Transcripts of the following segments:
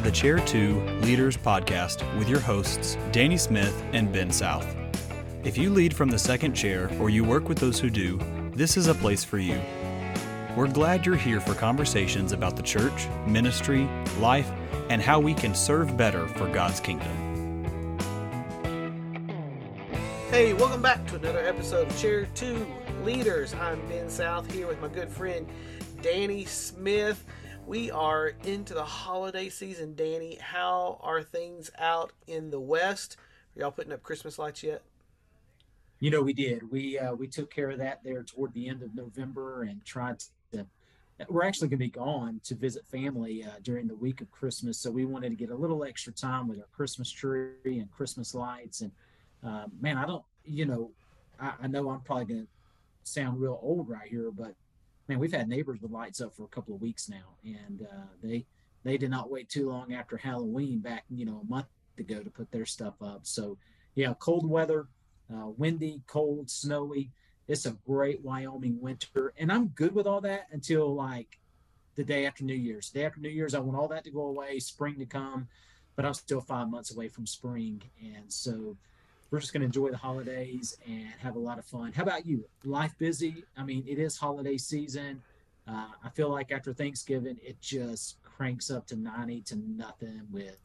to the Chair 2 Leaders Podcast with your hosts, Danny Smith and Ben South. If you lead from the second chair or you work with those who do, this is a place for you. We're glad you're here for conversations about the church, ministry, life, and how we can serve better for God's kingdom. Hey, welcome back to another episode of Chair 2 Leaders. I'm Ben South here with my good friend Danny Smith. We are into the holiday season. Danny, how are things out in the West? Are y'all putting up Christmas lights yet? You know, we did. We uh, we took care of that there toward the end of November and tried to. We're actually going to be gone to visit family uh, during the week of Christmas, so we wanted to get a little extra time with our Christmas tree and Christmas lights. And uh, man, I don't, you know, I, I know I'm probably going to sound real old right here, but man, we've had neighbors with lights up for a couple of weeks now, and uh, they they did not wait too long after Halloween back, you know, a month ago to put their stuff up. So yeah, cold weather, uh, windy, cold, snowy. It's a great Wyoming winter, and I'm good with all that until like the day after New Year's. The day after New Year's, I want all that to go away, spring to come, but I'm still five months away from spring, and so we're just going to enjoy the holidays and have a lot of fun. How about you? Life busy? I mean, it is holiday season. Uh, I feel like after Thanksgiving, it just cranks up to 90 to nothing with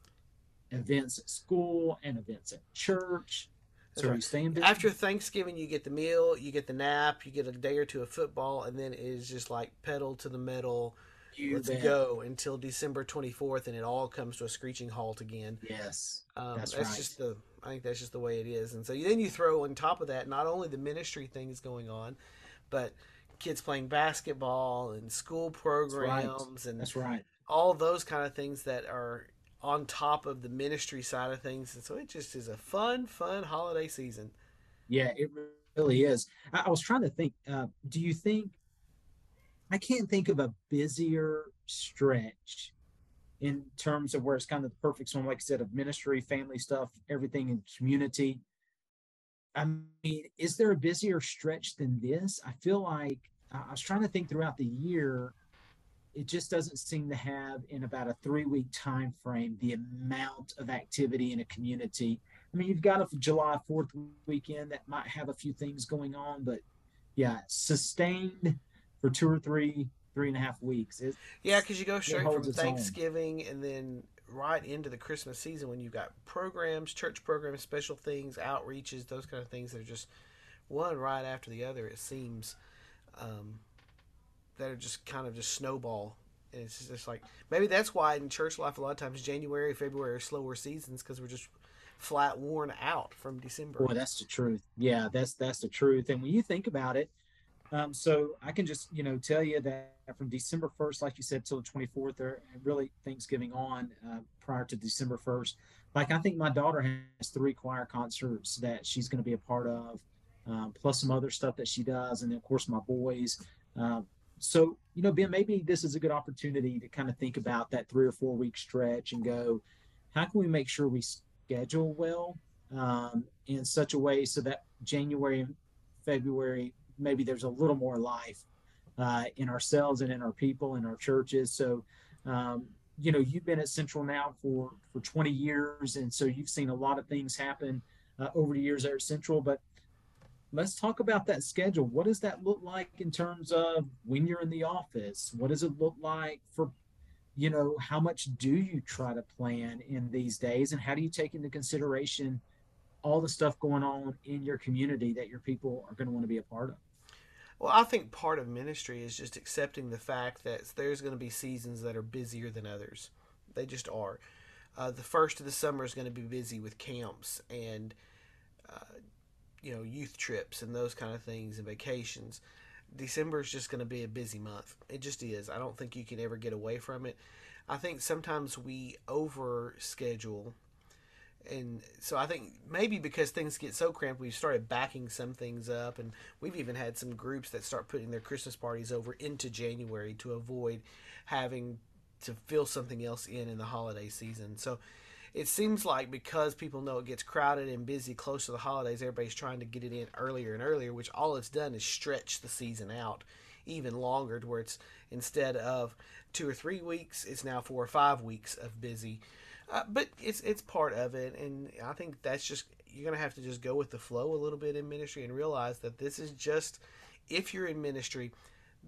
events at school and events at church. So right. After Thanksgiving, you get the meal, you get the nap, you get a day or two of football, and then it is just like pedal to the metal. You Let's go until December 24th, and it all comes to a screeching halt again. Yes, um, that's, that's right. just the I think that's just the way it is. And so then you throw on top of that not only the ministry things going on, but kids playing basketball and school programs that's right. and that's right. All those kind of things that are on top of the ministry side of things. And so it just is a fun, fun holiday season. Yeah, it really is. I, I was trying to think. Uh, do you think? I can't think of a busier stretch in terms of where it's kind of the perfect storm, like I said, of ministry, family stuff, everything in community. I mean, is there a busier stretch than this? I feel like I was trying to think throughout the year. It just doesn't seem to have in about a three week time frame the amount of activity in a community. I mean, you've got a July 4th weekend that might have a few things going on, but yeah, sustained for two or three three and a half weeks. It, yeah, because you go straight from Thanksgiving own. and then right into the Christmas season when you've got programs, church programs, special things, outreaches, those kind of things that are just one right after the other. It seems um, that are just kind of just snowball. And it's just like maybe that's why in church life a lot of times January, February are slower seasons because we're just flat worn out from December. Boy, that's the truth. Yeah, that's that's the truth. And when you think about it, um, so I can just, you know, tell you that from December 1st, like you said, till the 24th, or really Thanksgiving on uh, prior to December 1st. Like I think my daughter has three choir concerts that she's going to be a part of, um, plus some other stuff that she does, and then of course my boys. Uh, so you know, Ben, maybe this is a good opportunity to kind of think about that three or four week stretch and go, how can we make sure we schedule well um, in such a way so that January February maybe there's a little more life uh, in ourselves and in our people and our churches. So, um, you know, you've been at Central now for for 20 years, and so you've seen a lot of things happen uh, over the years there at Central. But let's talk about that schedule. What does that look like in terms of when you're in the office? What does it look like for you know how much do you try to plan in these days and how do you take into consideration all the stuff going on in your community that your people are going to want to be a part of well, I think part of ministry is just accepting the fact that there's going to be seasons that are busier than others. They just are. Uh, the first of the summer is going to be busy with camps and, uh, you know, youth trips and those kind of things and vacations. December is just going to be a busy month. It just is. I don't think you can ever get away from it. I think sometimes we over schedule and so I think maybe because things get so cramped, we've started backing some things up, and we've even had some groups that start putting their Christmas parties over into January to avoid having to fill something else in in the holiday season. So it seems like because people know it gets crowded and busy close to the holidays, everybody's trying to get it in earlier and earlier, which all it's done is stretch the season out even longer to where it's instead of two or three weeks, it's now four or five weeks of busy. Uh, but it's it's part of it, and I think that's just you're gonna have to just go with the flow a little bit in ministry and realize that this is just if you're in ministry,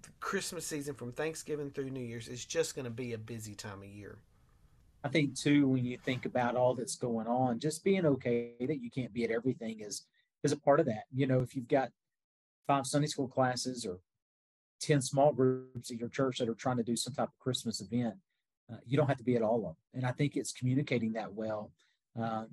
the Christmas season from Thanksgiving through New Year's is just to be a busy time of year. I think too when you think about all that's going on, just being okay that you can't be at everything is is a part of that. You know, if you've got five Sunday school classes or 10 small groups at your church that are trying to do some type of Christmas event, uh, you don't have to be at all of them. And I think it's communicating that well um,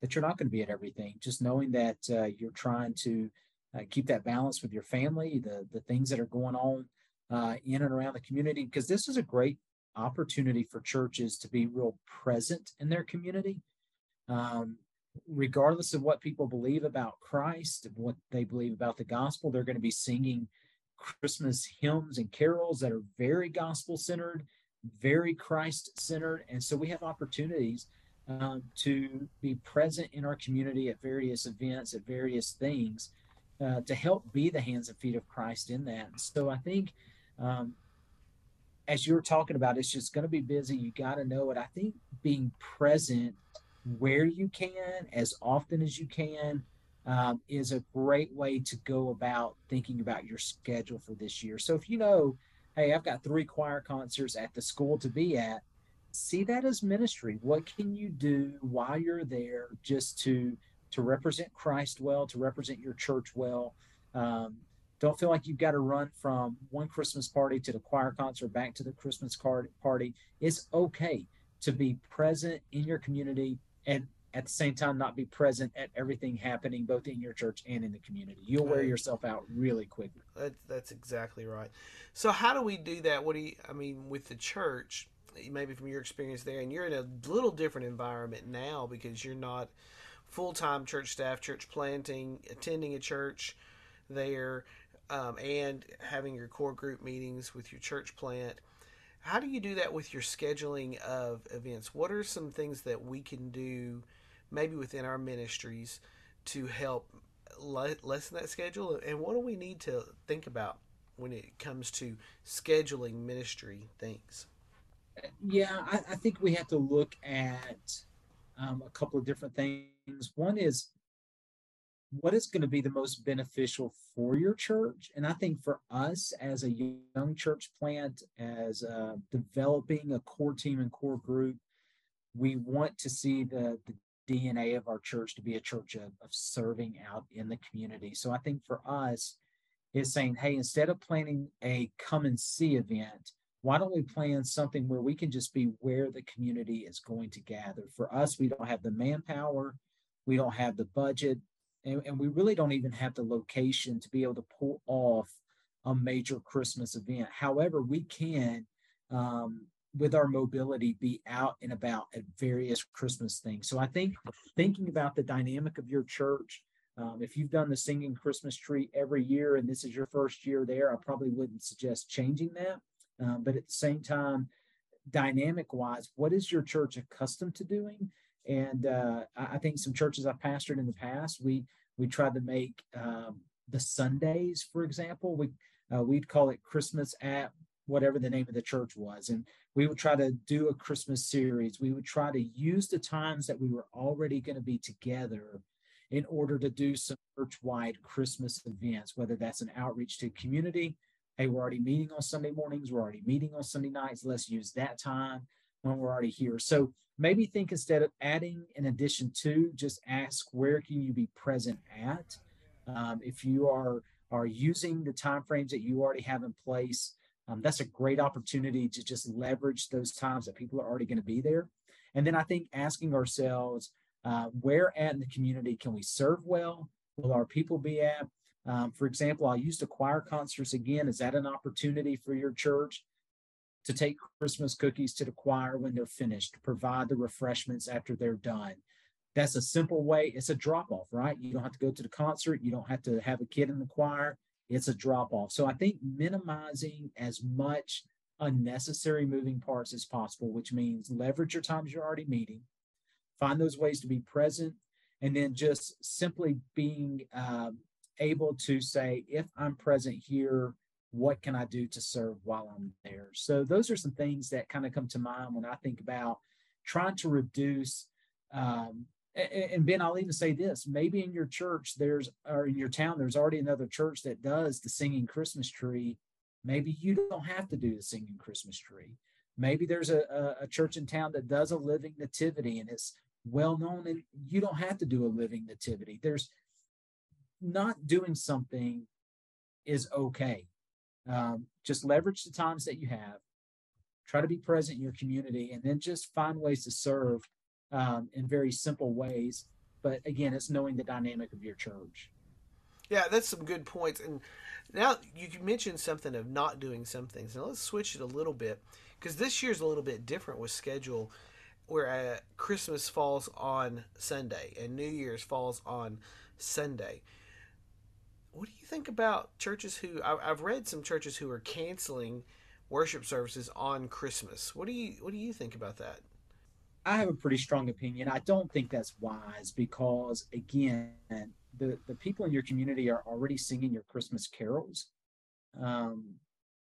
that you're not going to be at everything, just knowing that uh, you're trying to uh, keep that balance with your family, the, the things that are going on uh, in and around the community, because this is a great opportunity for churches to be real present in their community. Um, regardless of what people believe about Christ, what they believe about the gospel, they're going to be singing Christmas hymns and carols that are very gospel centered, very Christ centered. And so we have opportunities um, to be present in our community at various events, at various things, uh, to help be the hands and feet of Christ in that. So I think, um, as you're talking about, it's just going to be busy. You got to know it. I think being present where you can, as often as you can, um, is a great way to go about thinking about your schedule for this year. So if you know, hey, I've got three choir concerts at the school to be at, see that as ministry. What can you do while you're there just to to represent Christ well, to represent your church well? Um, don't feel like you've got to run from one Christmas party to the choir concert back to the Christmas card party. It's okay to be present in your community and at the same time not be present at everything happening both in your church and in the community. You'll wear yourself out really quickly. That's, that's exactly right. So how do we do that? What do you, I mean, with the church, maybe from your experience there, and you're in a little different environment now because you're not full-time church staff, church planting, attending a church there, um, and having your core group meetings with your church plant. How do you do that with your scheduling of events? What are some things that we can do maybe within our ministries to help lessen that schedule? And what do we need to think about when it comes to scheduling ministry things? Yeah, I, I think we have to look at um, a couple of different things. One is what is going to be the most beneficial for your church and i think for us as a young church plant as uh, developing a core team and core group we want to see the, the DNA of our church to be a church of, of serving out in the community. So I think for us, is saying, hey, instead of planning a come and see event, why don't we plan something where we can just be where the community is going to gather? For us, we don't have the manpower, we don't have the budget, and, and we really don't even have the location to be able to pull off a major Christmas event. However, we can um, with our mobility be out and about at various Christmas things. So I think thinking about the dynamic of your church, um, if you've done the singing Christmas tree every year and this is your first year there, I probably wouldn't suggest changing that. Um, but at the same time, dynamic wise, what is your church accustomed to doing? And uh, I think some churches I've pastored in the past, we we tried to make um, the Sundays, for example, we uh, we'd call it Christmas at whatever the name of the church was. And we would try to do a Christmas series. We would try to use the times that we were already going to be together in order to do some church wide Christmas events, whether that's an outreach to community. Hey, we're already meeting on Sunday mornings, we're already meeting on Sunday nights. Let's use that time when we're already here. So maybe think instead of adding in addition to, just ask where can you be present at? Um, if you are are using the time frames that you already have in place, um, that's a great opportunity to just leverage those times that people are already going to be there. And then I think asking ourselves, uh, where at in the community can we serve well? Will our people be at? Um, for example, I used to choir concerts again. Is that an opportunity for your church to take Christmas cookies to the choir when they're finished, provide the refreshments after they're done? That's a simple way. It's a drop off, right? You don't have to go to the concert. You don't have to have a kid in the choir it's a drop off. So I think minimizing as much unnecessary moving parts as possible, which means leverage your times you're already meeting, find those ways to be present, and then just simply being um, able to say, if I'm present here, what can I do to serve while I'm there? So those are some things that kind of come to mind when I think about trying to reduce. Um, and Ben, I'll even say this: maybe in your church, there's or in your town, there's already another church that does the singing Christmas tree. Maybe you don't have to do the singing Christmas tree. Maybe there's a, a church in town that does a living nativity and it's well known, and you don't have to do a living nativity. There's not doing something is okay. Um, just leverage the times that you have, try to be present in your community, and then just find ways to serve um, in very simple ways. But again, it's knowing the dynamic of your church. Yeah, that's some good points. And now you mentioned something of not doing some things. Now let's switch it a little bit because this year's a little bit different with schedule, where uh, Christmas falls on Sunday and New Year's falls on Sunday what do you think about churches who I've read some churches who are canceling worship services on Christmas? What do you what do you think about that? I have a pretty strong opinion. I don't think that's wise because again, the the people in your community are already singing your Christmas carols. Um,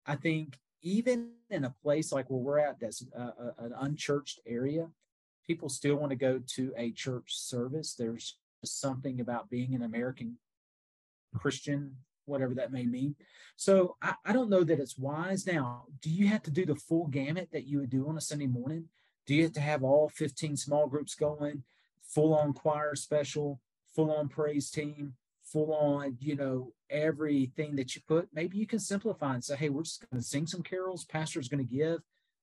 I think even in a place like where we're at, that's a, a, an unchurched area, people still want to go to a church service. There's something about being an American Christian, whatever that may mean. So I, I don't know that it's wise. Now, do you have to do the full gamut that you would do on a Sunday morning? Do you have to have all 15 small groups going, full on choir special, full on praise team, full on, you know, everything that you put? Maybe you can simplify and say, hey, we're just going to sing some carols. Pastor's going to give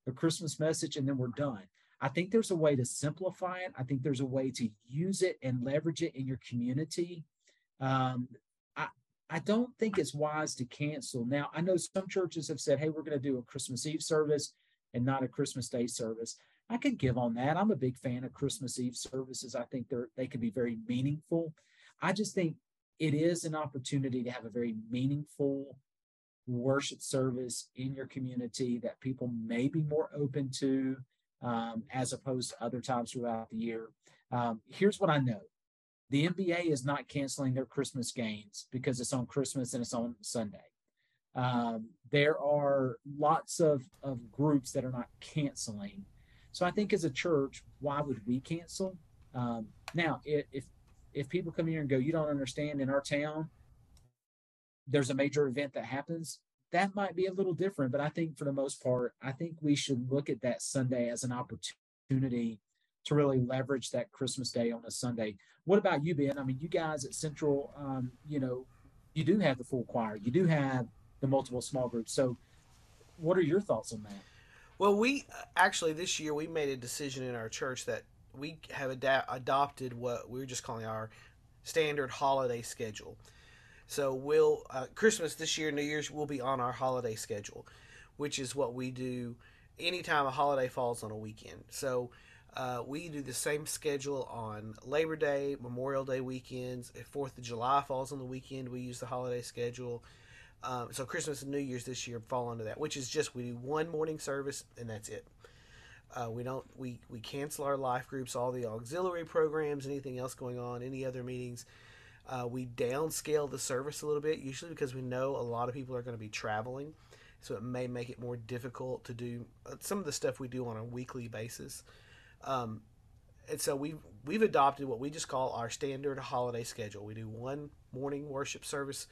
a Christmas message, and then we're done. I think there's a way to simplify it. I think there's a way to use it and leverage it in your community um, I don't think it's wise to cancel. Now, I know some churches have said, hey, we're going to do a Christmas Eve service and not a Christmas Day service. I could give on that. I'm a big fan of Christmas Eve services. I think they're they can be very meaningful. I just think it is an opportunity to have a very meaningful worship service in your community that people may be more open to um, as opposed to other times throughout the year. Um, here's what I know the NBA is not canceling their Christmas games because it's on Christmas and it's on Sunday. Um, there are lots of, of groups that are not canceling. So I think as a church, why would we cancel? Um, now, if if people come here and go, you don't understand in our town, there's a major event that happens, that might be a little different. But I think for the most part, I think we should look at that Sunday as an opportunity to really leverage that Christmas day on a Sunday. What about you, Ben? I mean, you guys at Central, um, you know, you do have the full choir, you do have the multiple small groups. So, what are your thoughts on that? Well, we actually this year we made a decision in our church that we have ad- adopted what we are just calling our standard holiday schedule. So we'll uh, Christmas this year, New Year's will be on our holiday schedule, which is what we do anytime a holiday falls on a weekend. So uh, we do the same schedule on Labor Day, Memorial Day weekends. If Fourth of July falls on the weekend, we use the holiday schedule. Um, so Christmas and New Year's this year fall under that, which is just we do one morning service and that's it. Uh, we don't we we cancel our life groups, all the auxiliary programs, anything else going on, any other meetings. Uh, we downscale the service a little bit, usually because we know a lot of people are going to be traveling, so it may make it more difficult to do uh, some of the stuff we do on a weekly basis. Um, and so we've we've adopted what we just call our standard holiday schedule. We do one morning worship service,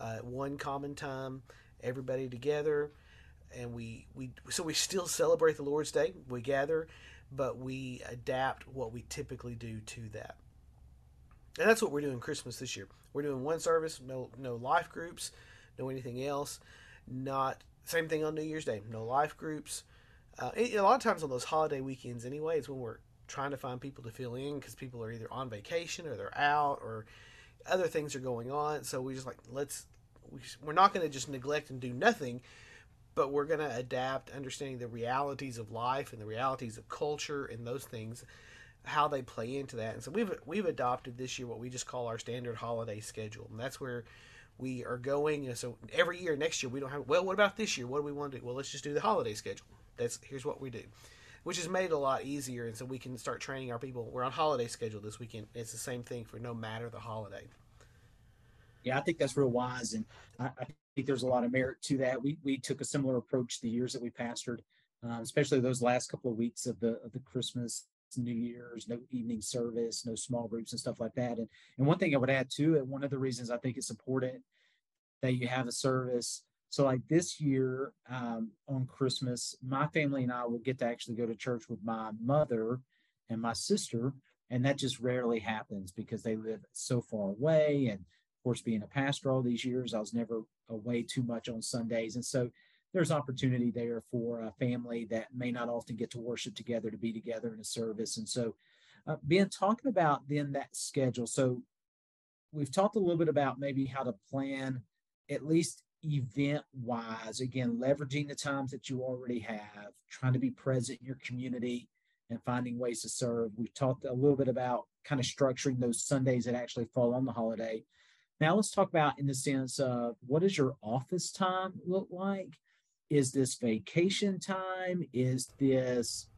uh, one common time, everybody together, and we we so we still celebrate the Lord's Day. We gather, but we adapt what we typically do to that. And that's what we're doing Christmas this year. We're doing one service, no no life groups, no anything else. Not same thing on New Year's Day, no life groups. Uh, a lot of times on those holiday weekends, anyway, it's when we're trying to find people to fill in because people are either on vacation or they're out or other things are going on. So we just like let's we're not going to just neglect and do nothing, but we're going to adapt, understanding the realities of life and the realities of culture and those things, how they play into that. And so we've we've adopted this year what we just call our standard holiday schedule, and that's where we are going. So every year, next year, we don't have. Well, what about this year? What do we want to do? Well, let's just do the holiday schedule. That's here's what we do, which has made it a lot easier, and so we can start training our people. We're on holiday schedule this weekend. It's the same thing for no matter the holiday. Yeah, I think that's real wise, and I, I think there's a lot of merit to that. We we took a similar approach the years that we pastored, uh, especially those last couple of weeks of the of the Christmas New Year's, no evening service, no small groups and stuff like that. And and one thing I would add to it, one of the reasons I think it's important that you have a service. So like this year um, on Christmas, my family and I will get to actually go to church with my mother and my sister, and that just rarely happens because they live so far away and of course, being a pastor all these years, I was never away too much on Sundays. And so there's opportunity there for a family that may not often get to worship together to be together in a service. And so, uh, being talking about then that schedule. So, we've talked a little bit about maybe how to plan, at least event wise, again, leveraging the times that you already have, trying to be present in your community and finding ways to serve. We've talked a little bit about kind of structuring those Sundays that actually fall on the holiday. Now let's talk about in the sense of what does your office time look like? Is this vacation time? Is this,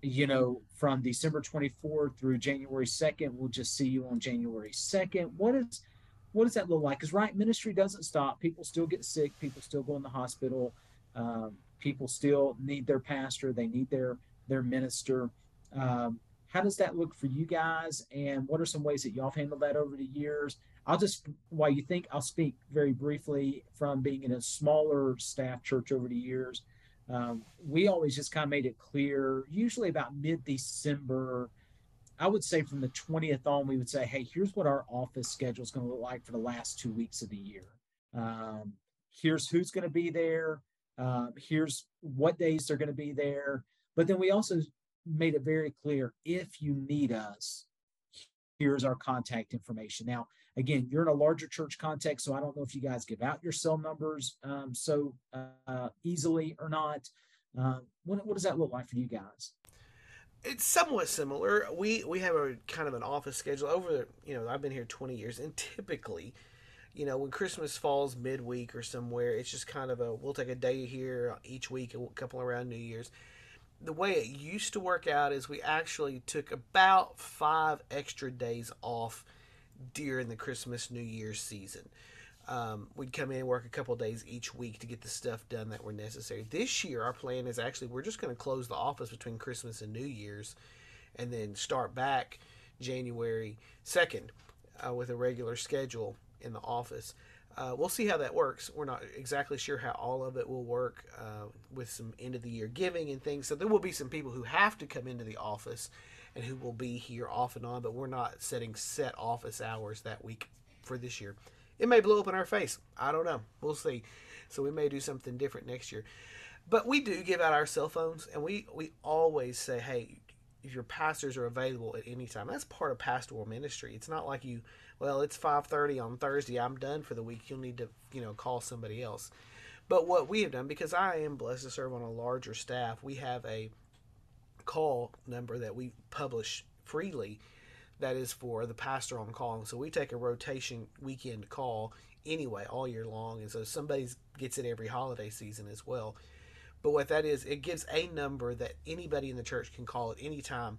you know, from December 24th through January 2nd? We'll just see you on January 2nd. What is what does that look like? Because right, ministry doesn't stop. People still get sick. People still go in the hospital. Um, people still need their pastor. They need their their minister. Um, how does that look for you guys? And what are some ways that y'all have handled that over the years? I'll just, while you think, I'll speak very briefly from being in a smaller staff church over the years. Um, we always just kind of made it clear, usually about mid December. I would say from the 20th on, we would say, hey, here's what our office schedule is going to look like for the last two weeks of the year. Um, here's who's going to be there. Um, here's what days they're going to be there. But then we also made it very clear if you need us, here's our contact information. Now, again, you're in a larger church context, so I don't know if you guys give out your cell numbers um, so uh, easily or not. Uh, what, what does that look like for you guys? It's somewhat similar. We we have a kind of an office schedule over. You know, I've been here 20 years, and typically, you know, when Christmas falls midweek or somewhere, it's just kind of a we'll take a day here each week, a couple around New Year's the way it used to work out is we actually took about five extra days off during the Christmas New Year's season. Um, we'd come in and work a couple days each week to get the stuff done that were necessary. This year, our plan is actually we're just going to close the office between Christmas and New Year's, and then start back January second uh, with a regular schedule in the office. Uh, we'll see how that works. We're not exactly sure how all of it will work uh, with some end of the year giving and things. So there will be some people who have to come into the office and who will be here off and on, but we're not setting set office hours that week for this year. It may blow up in our face. I don't know. We'll see. So we may do something different next year. But we do give out our cell phones, and we, we always say, hey, if your pastors are available at any time, that's part of pastoral ministry. It's not like you well, it's 5:30 on Thursday. I'm done for the week. You'll need to, you know, call somebody else. But what we have done because I am blessed to serve on a larger staff, we have a call number that we publish freely that is for the pastor on call. So we take a rotation weekend call anyway all year long. And so somebody gets it every holiday season as well. But what that is, it gives a number that anybody in the church can call at any time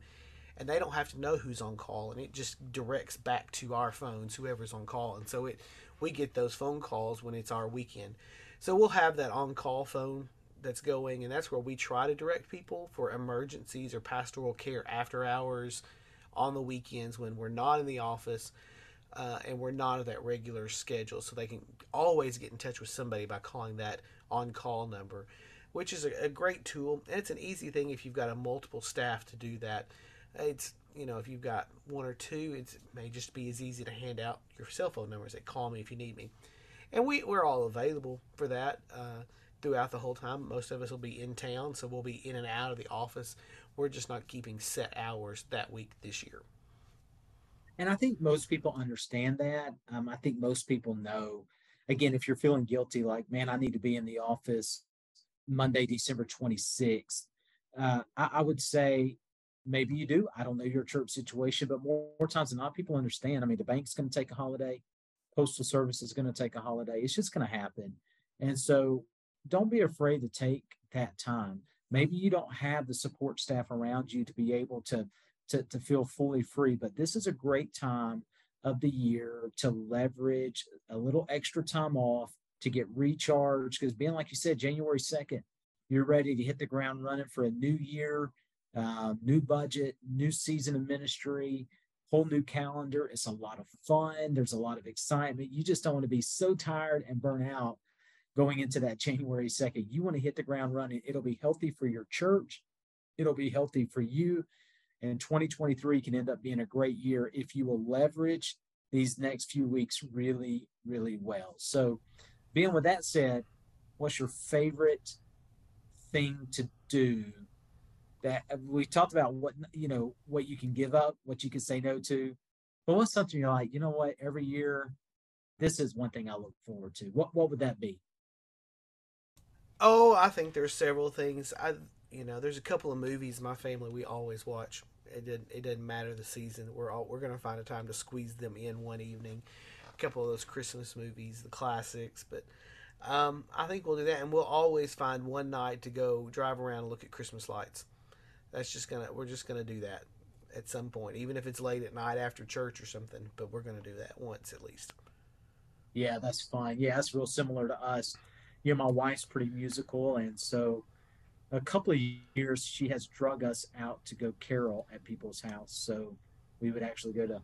and they don't have to know who's on call and it just directs back to our phones whoever's on call and so it we get those phone calls when it's our weekend so we'll have that on call phone that's going and that's where we try to direct people for emergencies or pastoral care after hours on the weekends when we're not in the office uh, and we're not at that regular schedule so they can always get in touch with somebody by calling that on call number which is a, a great tool and it's an easy thing if you've got a multiple staff to do that it's you know if you've got one or two, it may just be as easy to hand out your cell phone numbers. That call me if you need me, and we we're all available for that uh, throughout the whole time. Most of us will be in town, so we'll be in and out of the office. We're just not keeping set hours that week this year. And I think most people understand that. Um, I think most people know. Again, if you're feeling guilty, like, man, I need to be in the office Monday, December 26th, uh, I, I, would say maybe you do. I don't know your church situation, but more, more times than not, people understand. I mean, the bank's going to take a holiday, postal service is going to take a holiday. It's just going to happen. And so don't be afraid to take that time. Maybe you don't have the support staff around you to be able to, to, to feel fully free, but this is a great time of the year to leverage a little extra time off to get recharged. Because being like you said, January 2nd, you're ready to hit the ground running for a new year, uh, new budget, new season of ministry, whole new calendar. It's a lot of fun. There's a lot of excitement. You just don't want to be so tired and burn out going into that January 2nd. You want to hit the ground running. It'll be healthy for your church, it'll be healthy for you. And 2023 can end up being a great year if you will leverage these next few weeks really, really well. So, being with that said, what's your favorite thing to do? That we talked about what you know, what you can give up, what you can say no to, but what's something you're like, you know what, every year, this is one thing I look forward to. What what would that be? Oh, I think there's several things. I you know, there's a couple of movies my family we always watch. It didn't it doesn't matter the season. We're all we're gonna find a time to squeeze them in one evening. A couple of those Christmas movies, the classics, but um, I think we'll do that, and we'll always find one night to go drive around and look at Christmas lights. That's just gonna we're just gonna do that at some point, even if it's late at night after church or something. But we're gonna do that once at least. Yeah, that's fine. Yeah, that's real similar to us. You know, my wife's pretty musical, and so a couple of years she has drug us out to go carol at people's house. So we would actually go to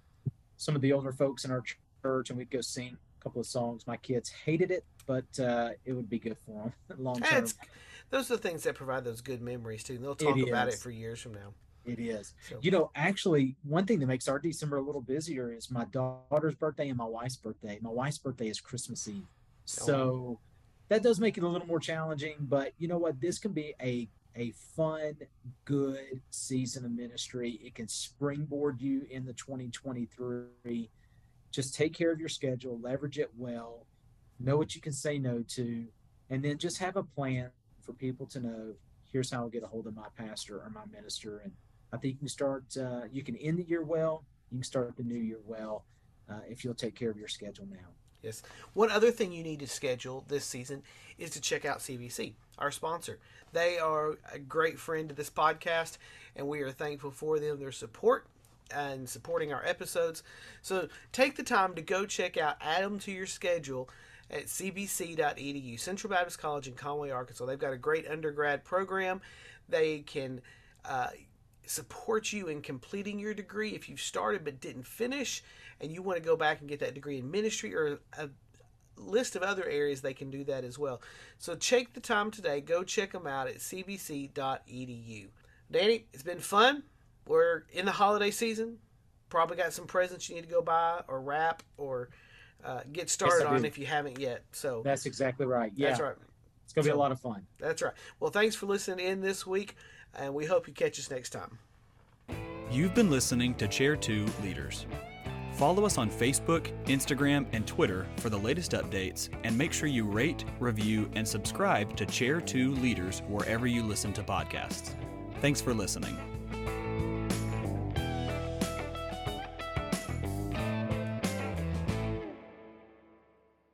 some of the older folks in our church, and we'd go sing a couple of songs. My kids hated it, but uh, it would be good for them long term. Those are the things that provide those good memories too. And They'll talk it about it for years from now. It is. So. You know, actually, one thing that makes our December a little busier is my daughter's birthday and my wife's birthday. My wife's birthday is Christmas Eve. Oh. So that does make it a little more challenging, but you know what? This can be a a fun, good season of ministry. It can springboard you in the 2023. Just take care of your schedule, leverage it well, know what you can say no to, and then just have a plan for people to know here's how I'll get a hold of my pastor or my minister. And I think you can start, uh, you can end the year well, you can start the new year well uh, if you'll take care of your schedule now. One other thing you need to schedule this season is to check out CBC, our sponsor. They are a great friend to this podcast, and we are thankful for them, their support and supporting our episodes. So take the time to go check out, add them to your schedule at cbc.edu, Central Baptist College in Conway, Arkansas. They've got a great undergrad program. They can uh, support you in completing your degree if you've started but didn't finish and you want to go back and get that degree in ministry or a list of other areas they can do that as well. So take the time today, go check them out at cbc.edu. Danny, it's been fun. We're in the holiday season. Probably got some presents you need to go buy or wrap or uh, get started yes, on if you haven't yet. So that's exactly right. Yeah, that's right. It's gonna so, be a lot of fun. That's right. Well, thanks for listening in this week, and we hope you catch us next time. You've been listening to Chair Two Leaders. Follow us on Facebook, Instagram, and Twitter for the latest updates, and make sure you rate, review, and subscribe to Chair 2 Leaders wherever you listen to podcasts. Thanks for listening.